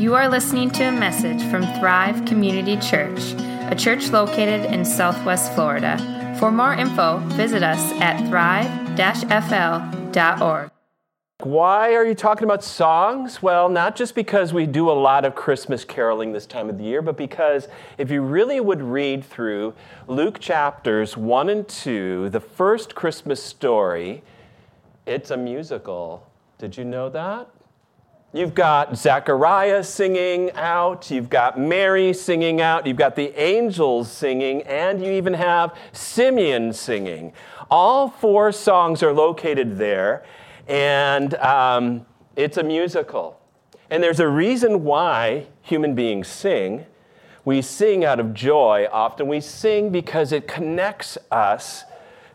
You are listening to a message from Thrive Community Church, a church located in Southwest Florida. For more info, visit us at thrive-fl.org. Why are you talking about songs? Well, not just because we do a lot of Christmas caroling this time of the year, but because if you really would read through Luke chapters 1 and 2, the first Christmas story, it's a musical. Did you know that? You've got Zechariah singing out, you've got Mary singing out, you've got the angels singing, and you even have Simeon singing. All four songs are located there, and um, it's a musical. And there's a reason why human beings sing. We sing out of joy often. We sing because it connects us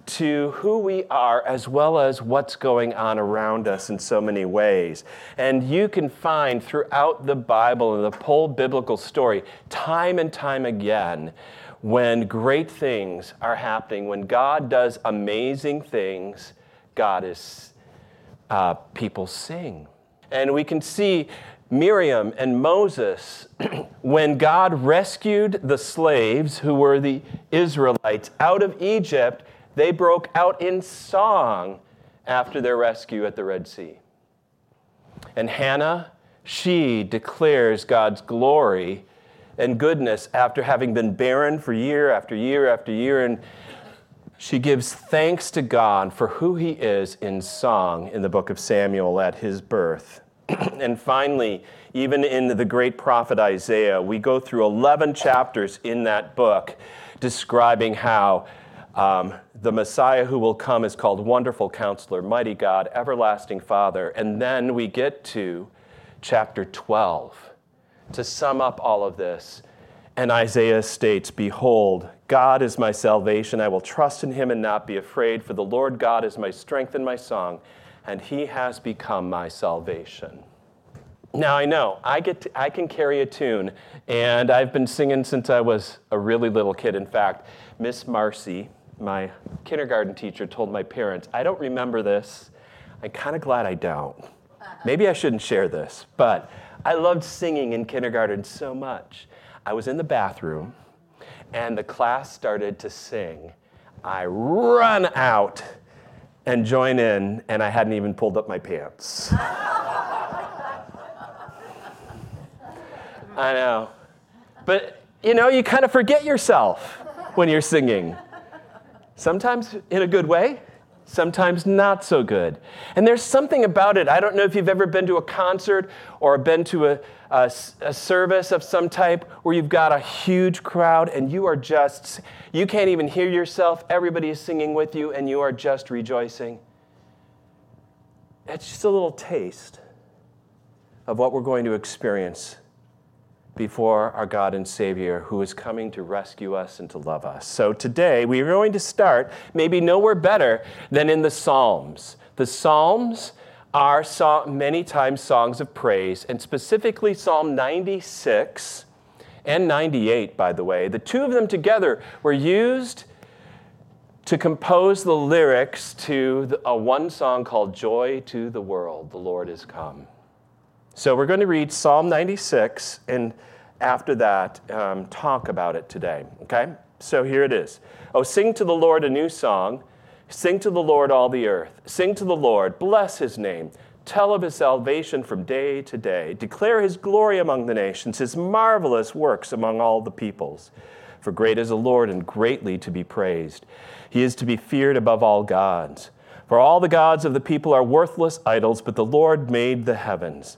to who we are as well as what's going on around us in so many ways. And you can find throughout the Bible and the whole biblical story, time and time again, when great things are happening, when God does amazing things, God is, uh, people sing. And we can see Miriam and Moses, when God rescued the slaves who were the Israelites out of Egypt, they broke out in song after their rescue at the Red Sea. And Hannah, she declares God's glory and goodness after having been barren for year after year after year. And she gives thanks to God for who he is in song in the book of Samuel at his birth. and finally, even in the great prophet Isaiah, we go through 11 chapters in that book describing how um, the Messiah who will come is called Wonderful Counselor, Mighty God, Everlasting Father. And then we get to chapter 12 to sum up all of this. And Isaiah states, Behold, God is my salvation. I will trust in him and not be afraid, for the Lord God is my strength and my song, and he has become my salvation. Now I know I get to, I can carry a tune, and I've been singing since I was a really little kid. In fact, Miss Marcy, my kindergarten teacher told my parents, I don't remember this. I'm kind of glad I don't. Uh-uh. Maybe I shouldn't share this, but I loved singing in kindergarten so much. I was in the bathroom and the class started to sing. I run out and join in, and I hadn't even pulled up my pants. I know. But you know, you kind of forget yourself when you're singing. Sometimes in a good way, sometimes not so good. And there's something about it. I don't know if you've ever been to a concert or been to a, a, a, service of some type where you've got a huge crowd and you are just, you can't even hear yourself. Everybody is singing with you and you are just rejoicing. It's just a little taste of what we're going to experience before our God and Savior who is coming to rescue us and to love us. So today we are going to start maybe nowhere better than in the Psalms. The Psalms are many times songs of praise, and specifically Psalm 96 and 98, by the way. The two of them together were used to compose the lyrics to a one song called Joy to the World, The Lord is Come. So we're going to read Psalm 96 and after that um, talk about it today. Okay? So here it is. Oh, sing to the Lord a new song. Sing to the Lord all the earth. Sing to the Lord. Bless his name. Tell of his salvation from day to day. Declare his glory among the nations, his marvelous works among all the peoples. For great is the Lord and greatly to be praised. He is to be feared above all gods. For all the gods of the people are worthless idols, but the Lord made the heavens.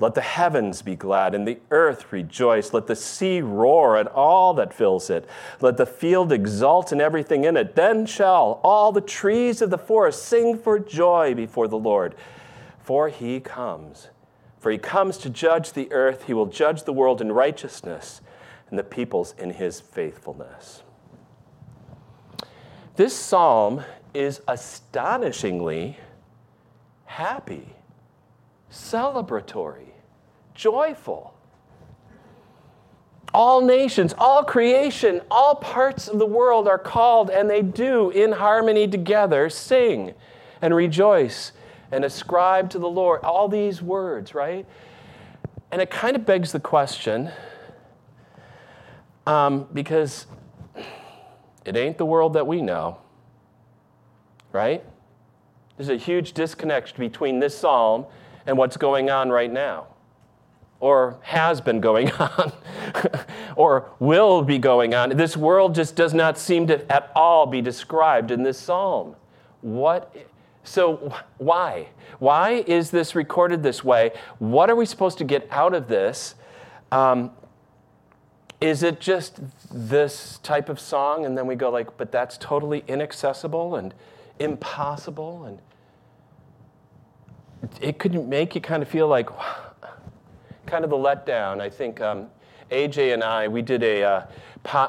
Let the heavens be glad and the earth rejoice. Let the sea roar and all that fills it. Let the field exult and everything in it. Then shall all the trees of the forest sing for joy before the Lord. For he comes. For he comes to judge the earth, he will judge the world in righteousness and the peoples in his faithfulness. This psalm is astonishingly happy, celebratory, joyful. All nations, all creation, all parts of the world are called, and they do in harmony together sing and rejoice and ascribe to the Lord. All these words, right? And it kind of begs the question um, because it ain't the world that we know, right? There's a huge disconnect between this psalm and what's going on right now or has been going on or will be going on. This world just does not seem to at all be described in this psalm. What so why? Why is this recorded this way? What are we supposed to get out of this? Um, is it just this type of song and then we go like but that's totally inaccessible and impossible and it could make you kind of feel like kind of the letdown. I think um, AJ and I, we did a uh,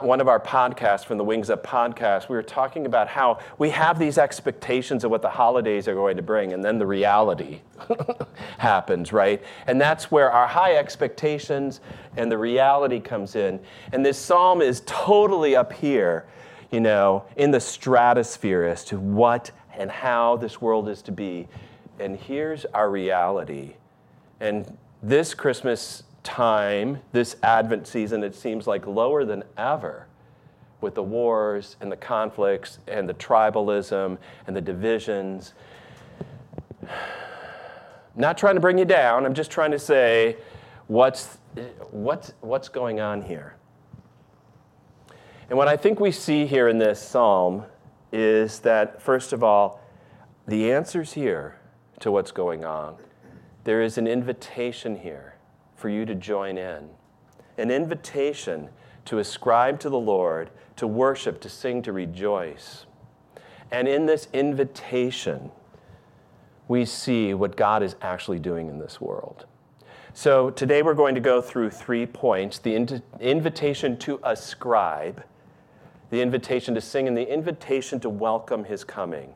one of our podcasts from the Wings Up podcast. We were talking about how we have these expectations of what the holidays are going to bring, and then the reality happens, right? And that's where our high expectations and the reality comes in. And this psalm is totally up here, you know, in the stratosphere as to what and how this world is to be. And here's our reality. And this Christmas time, this Advent season, it seems like lower than ever with the wars and the conflicts and the tribalism and the divisions. Not trying to bring you down, I'm just trying to say what's, what's, what's going on here. And what I think we see here in this psalm is that, first of all, the answer's here to what's going on. There is an invitation here for you to join in. An invitation to ascribe to the Lord, to worship, to sing, to rejoice. And in this invitation, we see what God is actually doing in this world. So today we're going to go through three points the in- invitation to ascribe, the invitation to sing, and the invitation to welcome his coming.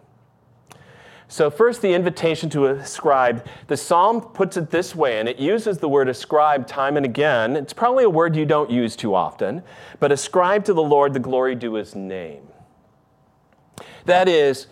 So, first, the invitation to ascribe. The psalm puts it this way, and it uses the word ascribe time and again. It's probably a word you don't use too often, but ascribe to the Lord the glory due his name. That is,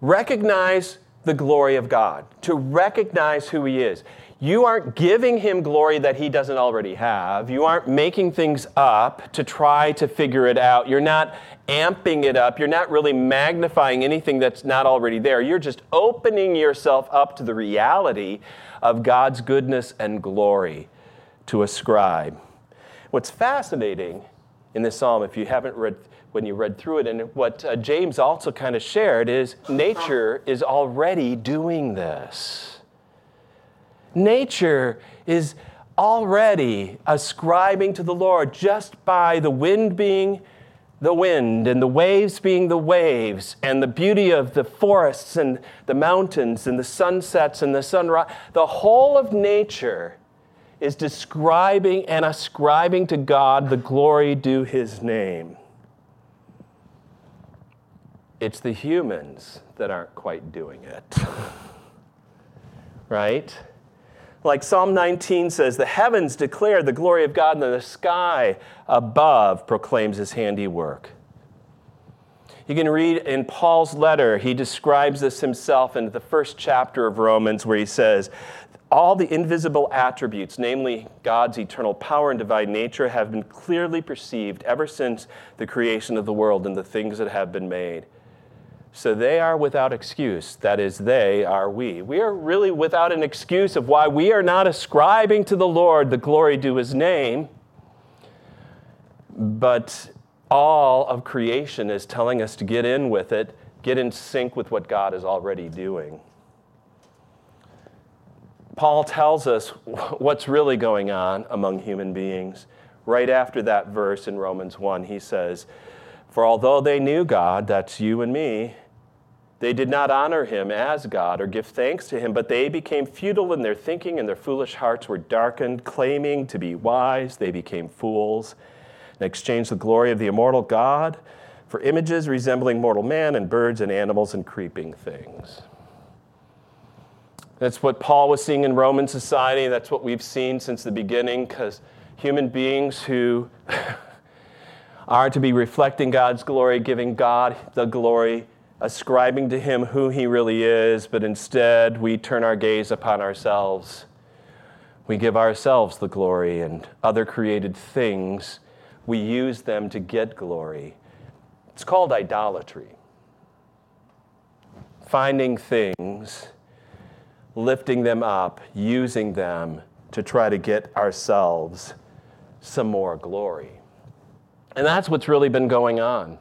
recognize the glory of God, to recognize who he is. You aren't giving him glory that he doesn't already have. You aren't making things up to try to figure it out. You're not amping it up. You're not really magnifying anything that's not already there. You're just opening yourself up to the reality of God's goodness and glory to ascribe. What's fascinating in this psalm, if you haven't read, when you read through it, and what uh, James also kind of shared, is nature is already doing this. Nature is already ascribing to the Lord just by the wind being the wind and the waves being the waves and the beauty of the forests and the mountains and the sunsets and the sunrise. The whole of nature is describing and ascribing to God the glory due his name. It's the humans that aren't quite doing it. right? Like Psalm 19 says, the heavens declare the glory of God, and the sky above proclaims his handiwork. You can read in Paul's letter, he describes this himself in the first chapter of Romans, where he says, All the invisible attributes, namely God's eternal power and divine nature, have been clearly perceived ever since the creation of the world and the things that have been made so they are without excuse. That is, they are we. We are really without an excuse of why we are not ascribing to the Lord the glory due his name. But all of creation is telling us to get in with it, get in sync with what God is already doing. Paul tells us what's really going on among human beings. Right after that verse in Romans 1, he says, For although they knew God, that's you and me, They did not honor him as God or give thanks to him, but they became futile in their thinking, and their foolish hearts were darkened. Claiming to be wise, they became fools and exchanged the glory of the immortal God for images resembling mortal man and birds and animals and creeping things. That's what Paul was seeing in Roman society. That's what we've seen since the beginning, because human beings who are to be reflecting God's glory, giving God the glory, ascribing to Him who He really is, but instead we turn our gaze upon ourselves. We give ourselves the glory and other created things, we use them to get glory. It's called idolatry. Finding things lifting them up, using them to try to get ourselves some more glory. And that's what's really been going on.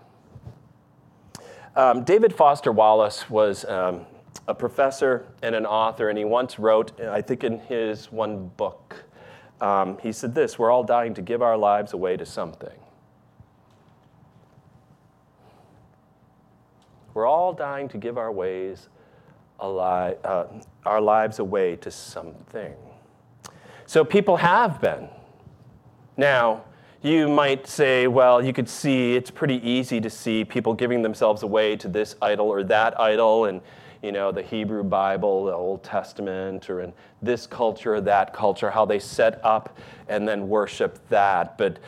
Um, David Foster Wallace was um, a professor and an author, and he once wrote, I think in his one book, um, he said this We're all dying to give our lives away to something. We're all dying to give our ways ali- uh, our lives away to something. So people have been. Now, you might say, well, you could see, it's pretty easy to see people giving themselves away to this idol or that idol, and you know, the Hebrew Bible, the Old Testament, or in this culture or that culture, how they set up and then worship that. But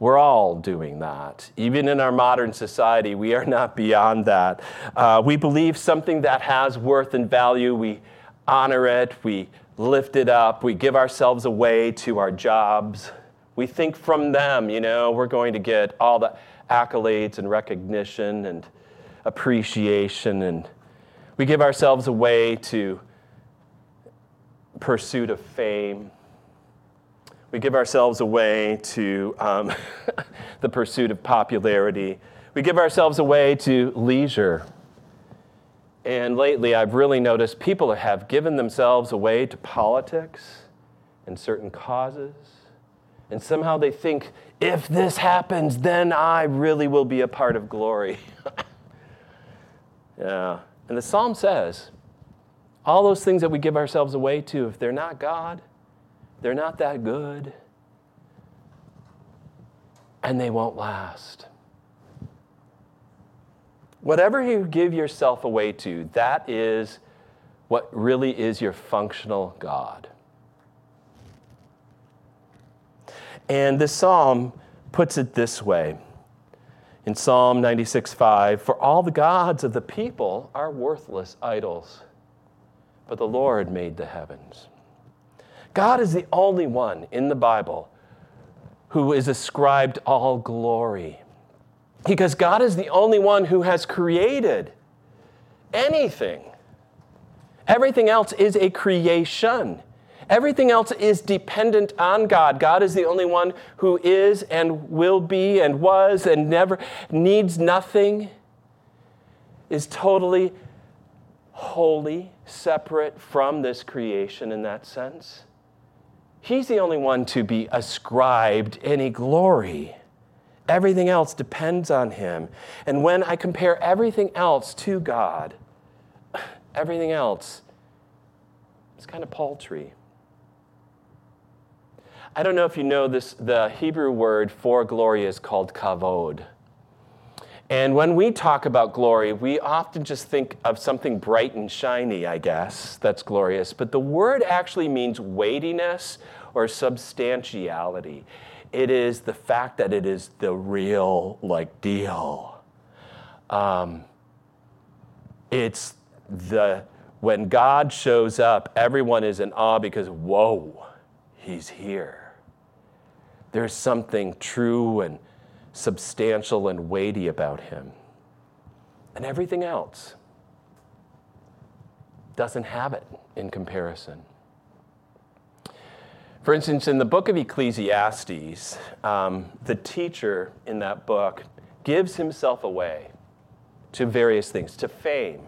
we're all doing that. Even in our modern society, we are not beyond that. Uh, we believe something that has worth and value, we honor it, we lift it up, we give ourselves away to our jobs. We think from them, you know, we're going to get all the accolades and recognition and appreciation, and we give ourselves away to pursuit of fame we give ourselves away to um, the pursuit of popularity. We give ourselves away to leisure. And lately, I've really noticed people have given themselves away to politics and certain causes. And somehow they think, if this happens, then I really will be a part of glory. yeah. And the psalm says, all those things that we give ourselves away to, if they're not God, they're not that good. And they won't last. Whatever you give yourself away to, that is what really is your functional God. And this psalm puts it this way in Psalm 96 5 For all the gods of the people are worthless idols, but the Lord made the heavens. God is the only one in the Bible who is ascribed all glory. Because God is the only one who has created anything. Everything else is a creation. Everything else is dependent on God. God is the only one who is and will be and was and never needs nothing, is totally holy, separate from this creation in that sense. He's the only one to be ascribed any glory. Everything else depends on him. And when I compare everything else to God, everything else is kind of paltry. I don't know if you know this, the Hebrew word for glory is called kavod. And when we talk about glory, we often just think of something bright and shiny, I guess, that's glorious. But the word actually means weightiness or substantiality. It is the fact that it is the real, like, deal. Um, it's the, when God shows up, everyone is in awe because, whoa, he's here. There's something true and substantial and weighty about him. And everything else doesn't have it in comparison. For instance, in the book of Ecclesiastes, um, the teacher in that book gives himself away to various things, to fame,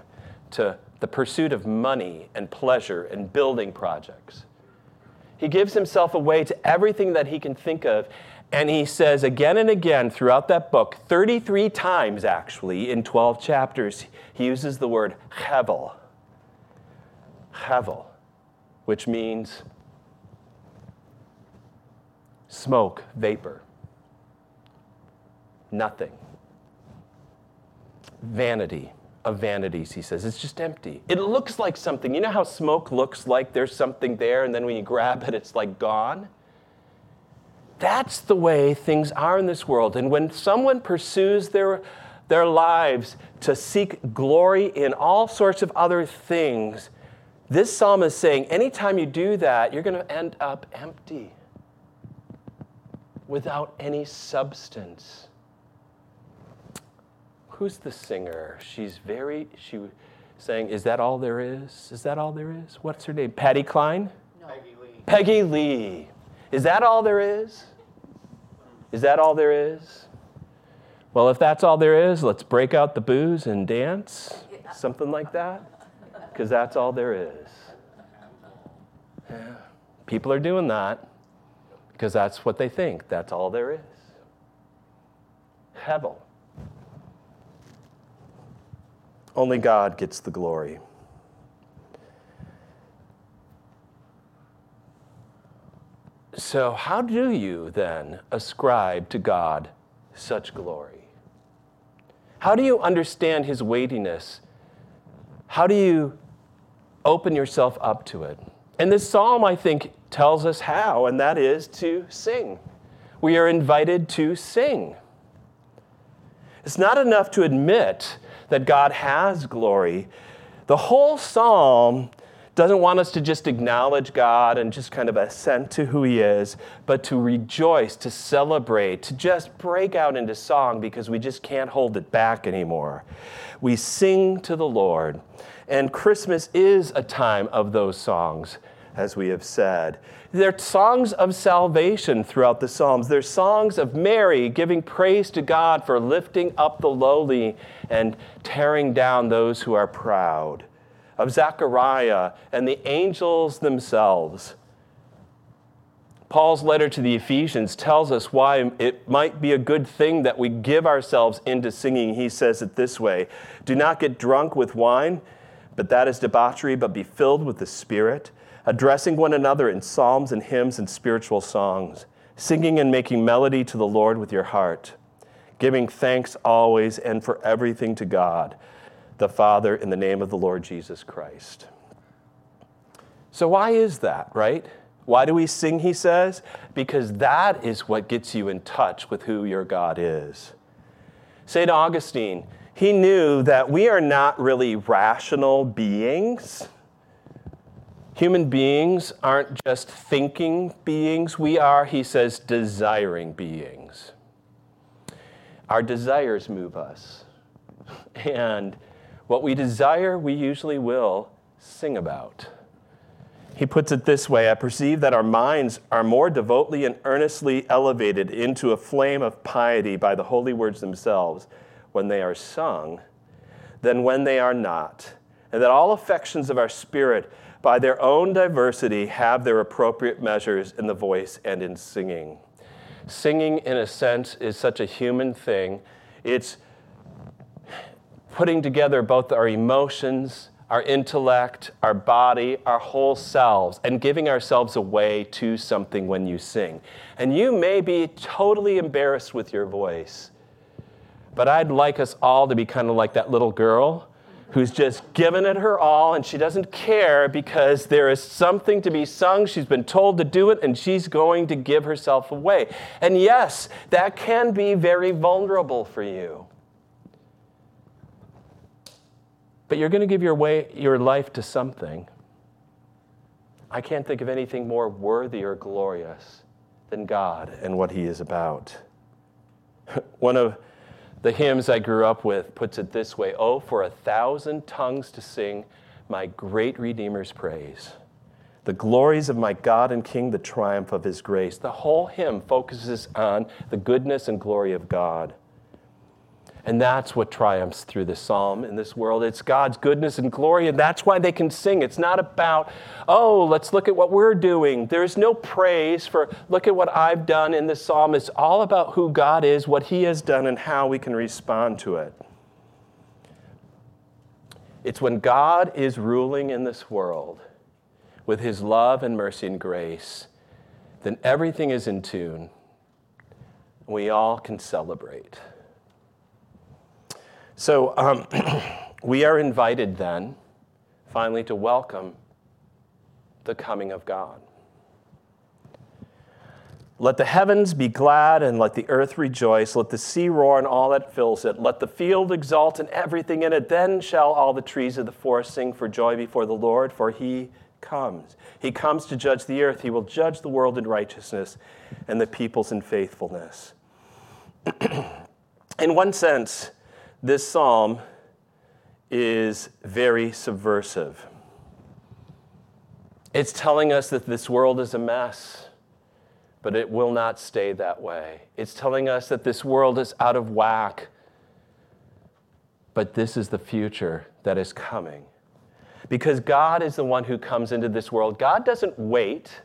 to the pursuit of money and pleasure and building projects. He gives himself away to everything that he can think of And he says again and again throughout that book, 33 times actually in 12 chapters, he uses the word hevel. Hevel, which means smoke, vapor, nothing. Vanity of vanities, he says. It's just empty. It looks like something. You know how smoke looks like there's something there, and then when you grab it, it's like gone? That's the way things are in this world. And when someone pursues their, their lives to seek glory in all sorts of other things, this psalm is saying anytime you do that, you're going to end up empty without any substance. Who's the singer? She's very, she saying, Is that all there is? Is that all there is? What's her name? Patty Klein? No. Peggy Lee. Peggy Lee. Is that all there is? Is that all there is? Well, if that's all there is, let's break out the booze and dance. Something like that. Because that's all there is. Yeah. People are doing that because that's what they think. That's all there is. Hevel. Only God gets the glory. So, how do you then ascribe to God such glory? How do you understand his weightiness? How do you open yourself up to it? And this psalm, I think, tells us how, and that is to sing. We are invited to sing. It's not enough to admit that God has glory. The whole psalm doesn't want us to just acknowledge God and just kind of assent to who He is, but to rejoice, to celebrate, to just break out into song because we just can't hold it back anymore. We sing to the Lord. And Christmas is a time of those songs, as we have said. They're songs of salvation throughout the Psalms. They're songs of Mary giving praise to God for lifting up the lowly and tearing down those who are proud of Zechariah and the angels themselves. Paul's letter to the Ephesians tells us why it might be a good thing that we give ourselves into singing. He says it this way Do not get drunk with wine, but that is debauchery, but be filled with the Spirit, addressing one another in psalms and hymns and spiritual songs, singing and making melody to the Lord with your heart, giving thanks always and for everything to God the Father in the name of the Lord Jesus Christ. So, why is that, right? Why do we sing, he says? Because that is what gets you in touch with who your God is. St. Augustine, he knew that we are not really rational beings. Human beings aren't just thinking beings, we are, he says, desiring beings. Our desires move us. And what we desire, we usually will sing about. He puts it this way I perceive that our minds are more devoutly and earnestly elevated into a flame of piety by the holy words themselves when they are sung than when they are not, and that all affections of our spirit, by their own diversity, have their appropriate measures in the voice and in singing. Singing, in a sense, is such a human thing. It's putting together both our emotions, our intellect, our body, our whole selves, and giving ourselves away to something when you sing. And you may be totally embarrassed with your voice, but I'd like us all to be kind of like that little girl who's just given it her all and she doesn't care because there is something to be sung. She's been told to do it and she's going to give herself away. And yes, that can be very vulnerable for you. But you're going to give your, way, your life to something. I can't think of anything more worthy or glorious than God and what He is about. One of the hymns I grew up with puts it this way Oh, for a thousand tongues to sing my great Redeemer's praise. The glories of my God and King, the triumph of His grace. The whole hymn focuses on the goodness and glory of God. And that's what triumphs through the psalm in this world. It's God's goodness and glory, and that's why they can sing. It's not about, oh, let's look at what we're doing. There's no praise for, look at what I've done in this psalm. It's all about who God is, what He has done, and how we can respond to it. It's when God is ruling in this world with His love and mercy and grace, then everything is in tune. We all can celebrate. So um, we are invited then, finally, to welcome the coming of God. Let the heavens be glad and let the earth rejoice. Let the sea roar and all that fills it. Let the field exult and everything in it. Then shall all the trees of the forest sing for joy before the Lord, for he comes. He comes to judge the earth. He will judge the world in righteousness and the peoples in faithfulness. in one sense, this psalm is very subversive. It's telling us that this world is a mess, but it will not stay that way. It's telling us that this world is out of whack, but this is the future that is coming. Because God is the one who comes into this world. God doesn't wait,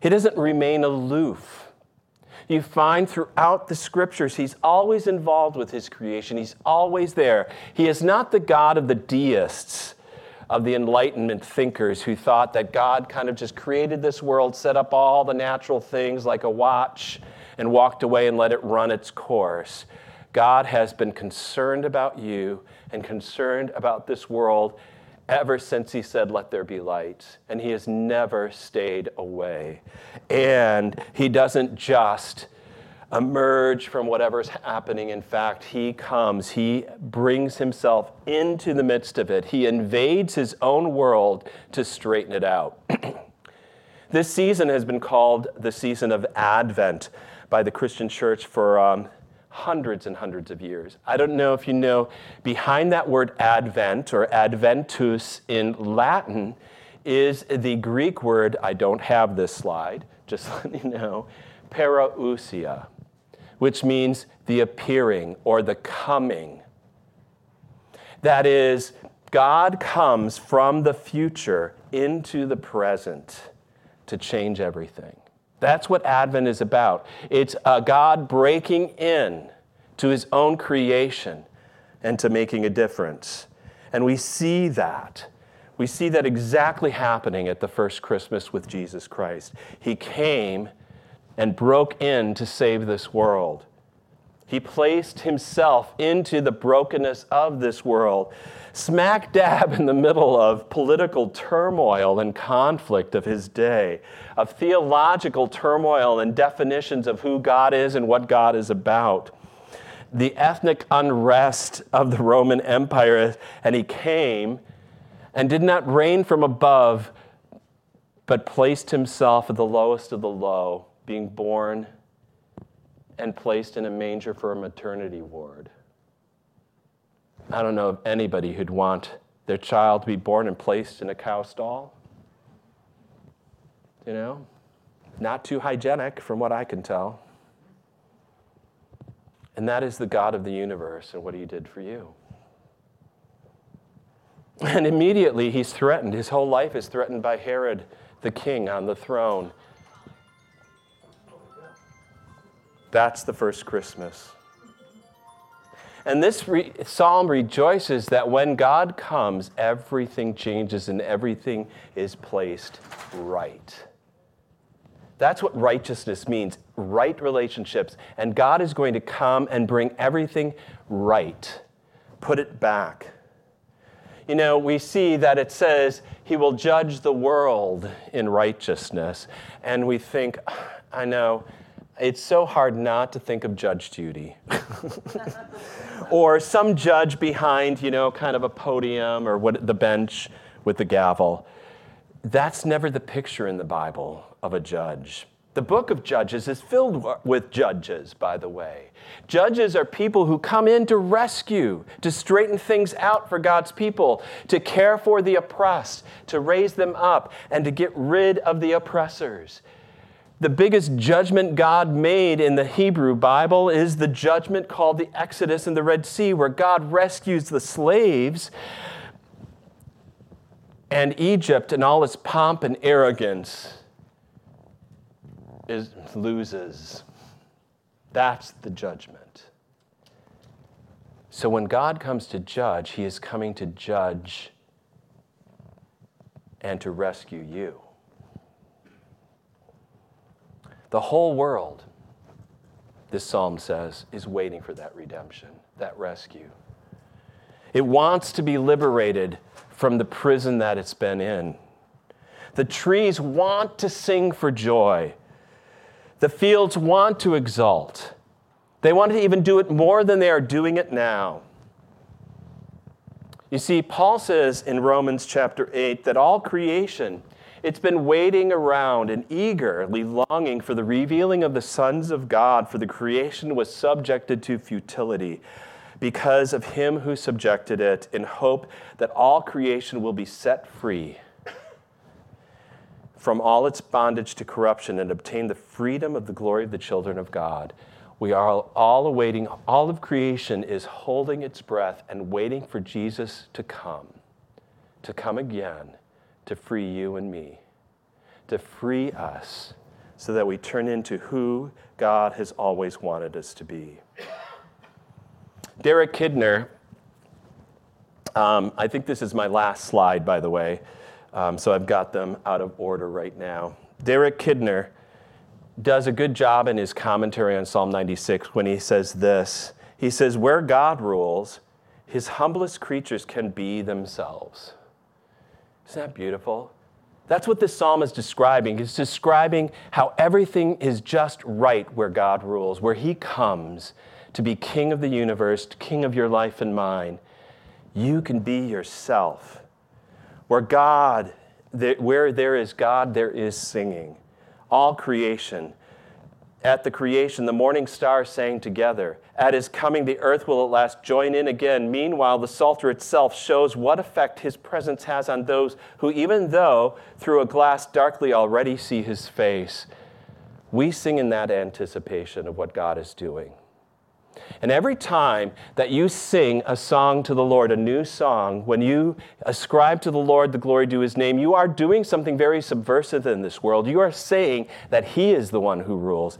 He doesn't remain aloof you find throughout the scriptures, he's always involved with his creation. He's always there. He is not the God of the deists, of the Enlightenment thinkers who thought that God kind of just created this world, set up all the natural things like a watch, and walked away and let it run its course. God has been concerned about you and concerned about this world ever since he said, Let there be light. And he has never stayed away. And he doesn't just emerge from whatever's happening. In fact, he comes, he brings himself into the midst of it, he invades his own world to straighten it out. this season has been called the season of Advent by the Christian church for. Um, hundreds and hundreds of years. I don't know if you know, behind that word advent or adventus in Latin is the Greek word, I don't have this slide, just let you know, parousia, which means the appearing or the coming. That is, God comes from the future into the present to change everything. That's what Advent is about. It's a God breaking in to his own creation and to making a difference. And we see that. We see that exactly happening at the first Christmas with Jesus Christ. He came and broke in to save this world. He placed himself into the brokenness of this world smack dab in the middle of political turmoil and conflict of his day, of theological turmoil and definitions of who God is and what God is about, the ethnic unrest of the Roman Empire, and he came and did not reign from above, but placed himself at the lowest of the low, being born and placed in a manger for a maternity ward. I don't know of anybody who'd want their child to be born and placed in a cow stall. You know, not too hygienic from what I can tell. And that is the God of the universe and what he did for you. And immediately he's threatened. His whole life is threatened by Herod, the king on the throne. That's the first Christmas. And this re- psalm rejoices that when God comes, everything changes and everything is placed right. That's what righteousness means right relationships. And God is going to come and bring everything right, put it back. You know, we see that it says he will judge the world in righteousness. And we think, ah, I know, it's so hard not to think of Judge Judy. or some judge behind, you know, kind of a podium or what, the bench with the gavel. That's never the picture in the Bible of a judge. The book of Judges is filled with judges, by the way. Judges are people who come in to rescue, to straighten things out for God's people, to care for the oppressed, to raise them up, and to get rid of the oppressors. The biggest judgment God made in the Hebrew Bible is the judgment called the Exodus in the Red Sea, where God rescues the slaves and Egypt and all its pomp and arrogance is, loses. That's the judgment. So when God comes to judge, he is coming to judge and to rescue you. The whole world, this psalm says, is waiting for that redemption, that rescue. It wants to be liberated from the prison that it's been in. The trees want to sing for joy. The fields want to exult. They want to even do it more than they are doing it now. You see, Paul says in Romans chapter 8 that all creation it's been waiting around and eagerly longing for the revealing of the sons of God, for the creation was subjected to futility because of him who subjected it, in hope that all creation will be set free from all its bondage to corruption and obtain the freedom of the glory of the children of God. We are all awaiting, all of creation is holding its breath and waiting for Jesus to come, to come again to free you and me, to free us so that we turn into who God has always wanted us to be. Derek Kidner, um, I think this is my last slide, by the way, um, so I've got them out of order right now. Derek Kidner does a good job in his commentary on Psalm 96 when he says this. He says, Where God rules, his humblest creatures can be themselves. Isn't that beautiful? That's what this psalm is describing. It's describing how everything is just right where God rules, where He comes to be king of the universe, king of your life and mine. You can be yourself. Where God, where there is God, there is singing. All creation at the creation, the morning stars sang together. At his coming, the earth will at last join in again. Meanwhile, the Psalter itself shows what effect his presence has on those who, even though through a glass darkly already see his face, we sing in that anticipation of what God is doing. And every time that you sing a song to the Lord, a new song, when you ascribe to the Lord the glory due his name, you are doing something very subversive in this world. You are saying that he is the one who rules.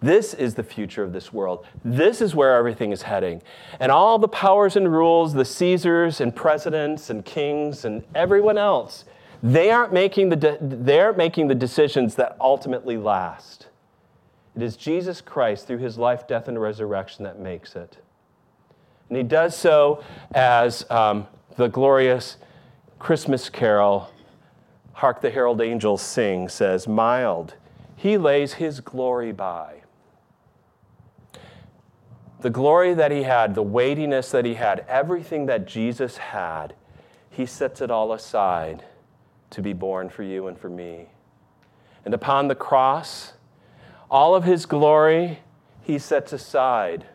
This is the future of this world. This is where everything is heading. And all the powers and rules, the Caesars and presidents and kings and everyone else, they aren't making the, de- they aren't making the decisions that ultimately last. It is Jesus Christ through his life, death, and resurrection that makes it. And he does so as um, the glorious Christmas carol, Hark the Herald Angels Sing, says, Mild, he lays his glory by. The glory that he had, the weightiness that he had, everything that Jesus had, he sets it all aside to be born for you and for me. And upon the cross, all of his glory he sets aside,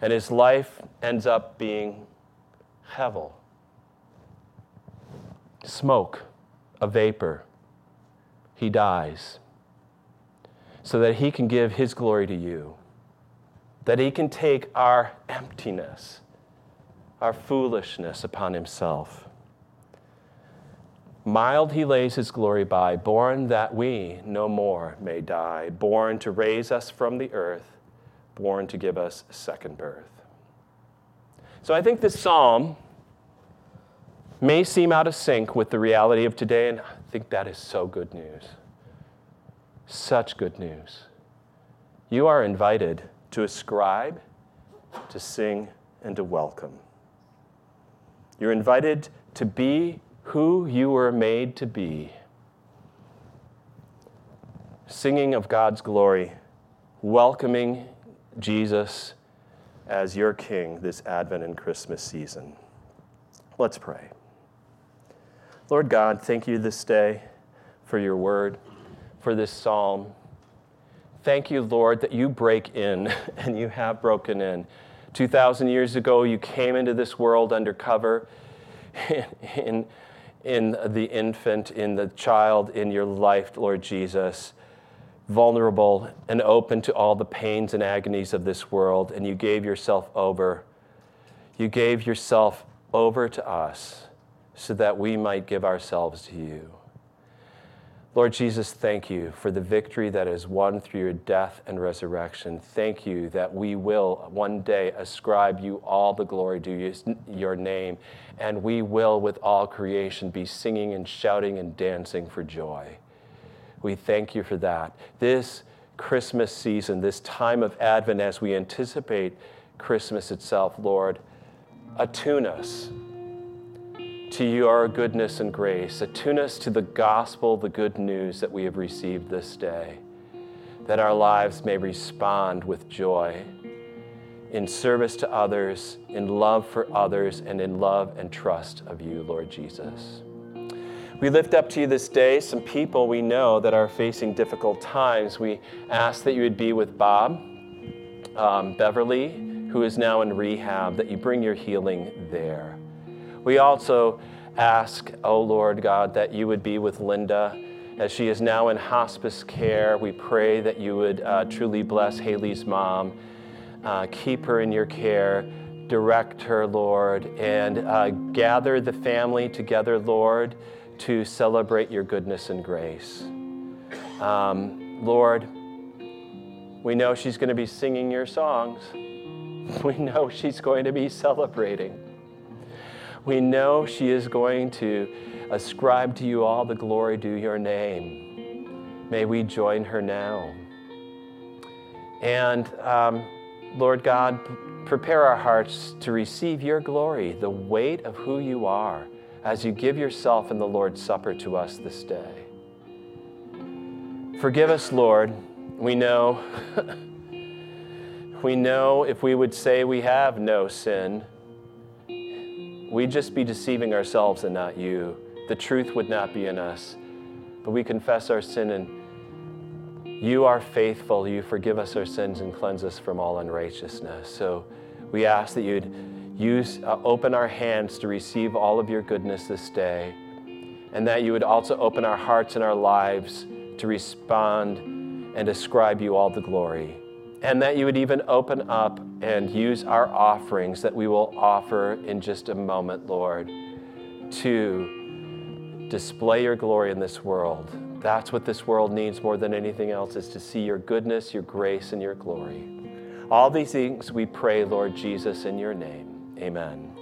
and his life ends up being hevel smoke, a vapor. He dies so that he can give his glory to you, that he can take our emptiness, our foolishness upon himself. Mild he lays his glory by, born that we no more may die, born to raise us from the earth, born to give us second birth. So I think this psalm may seem out of sync with the reality of today, and I think that is so good news. Such good news. You are invited to ascribe, to sing, and to welcome. You're invited to be who you were made to be. Singing of God's glory, welcoming Jesus as your King this Advent and Christmas season. Let's pray. Lord God, thank you this day for your word, for this psalm. Thank you, Lord, that you break in and you have broken in. 2,000 years ago, you came into this world undercover in, in in the infant, in the child, in your life, Lord Jesus. vulnerable and open to all the pains and agonies of this world, and you gave yourself over. You gave yourself over to us so that we might give ourselves to you. Lord Jesus, thank you for the victory that is won through your death and resurrection. Thank you that we will one day ascribe you all the glory to your name, and we will, with all creation, be singing and shouting and dancing for joy. We thank you for that. This Christmas season, this time of Advent, as we anticipate Christmas itself, Lord, attune us to your goodness and grace. Attune us to the gospel, the good news that we have received this day, that our lives may respond with joy in service to others, in love for others, and in love and trust of you, Lord Jesus. We lift up to you this day some people we know that are facing difficult times. We ask that you would be with Bob, um, Beverly, who is now in rehab, that you bring your healing there. We also ask, oh Lord God, that you would be with Linda as she is now in hospice care. We pray that you would uh, truly bless Haley's mom, uh, keep her in your care, direct her, Lord, and uh, gather the family together, Lord, to celebrate your goodness and grace. Um, Lord, we know she's going to be singing your songs. We know she's going to be celebrating. We know she is going to ascribe to you all the glory due your name. May we join her now. And um, Lord God, prepare our hearts to receive your glory, the weight of who you are, as you give yourself in the Lord's Supper to us this day. Forgive us, Lord. We know, we know if we would say we have no sin, we'd just be deceiving ourselves and not you. The truth would not be in us. But we confess our sin, and you are faithful. You forgive us our sins and cleanse us from all unrighteousness. So we ask that you'd use, uh, open our hands to receive all of your goodness this day, and that you would also open our hearts and our lives to respond and ascribe you all the glory and that you would even open up and use our offerings that we will offer in just a moment, Lord, to display your glory in this world. That's what this world needs more than anything else is to see your goodness, your grace, and your glory. All these things we pray, Lord Jesus, in your name. Amen.